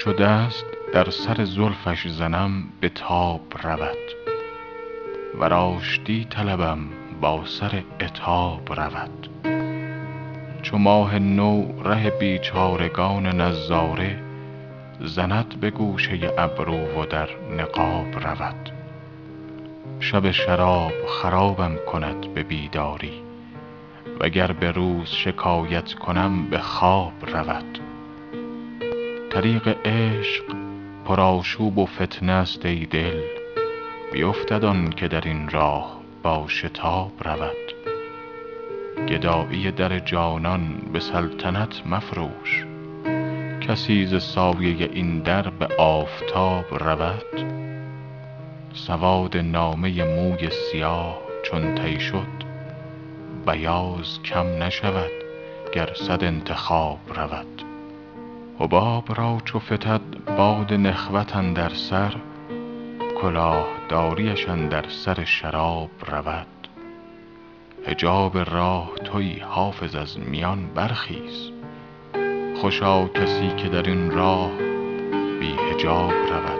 چو دست در سر زلفش زنم به تاب رود. ور آشتی طلبم با سر عتاب رود. چو ماه نو ره بیچارگان نظاره زند به گوشه ابرو و در نقاب رود. شب شراب خرابم کند به بیداری وگر به روز شکایت کنم به خواب رود. طریق عشق پرآشوب و فتنه است ای دل. بیفتد آن که در این راه با شتاب رود. گدایی در جانان به سلطنت مفروش. کسی ز سایه این در به آفتاب رود. سواد نامه موی سیاه چون طی شد بیاض کم نشود گر صد انتخاب رود. حباب را چو فتد باد نخوت اندر سر کلاهداریش اندر سر شراب رود. حجاب راه تویی حافظ از میان برخیز خوشا کسی که در این راه بی حجاب رود.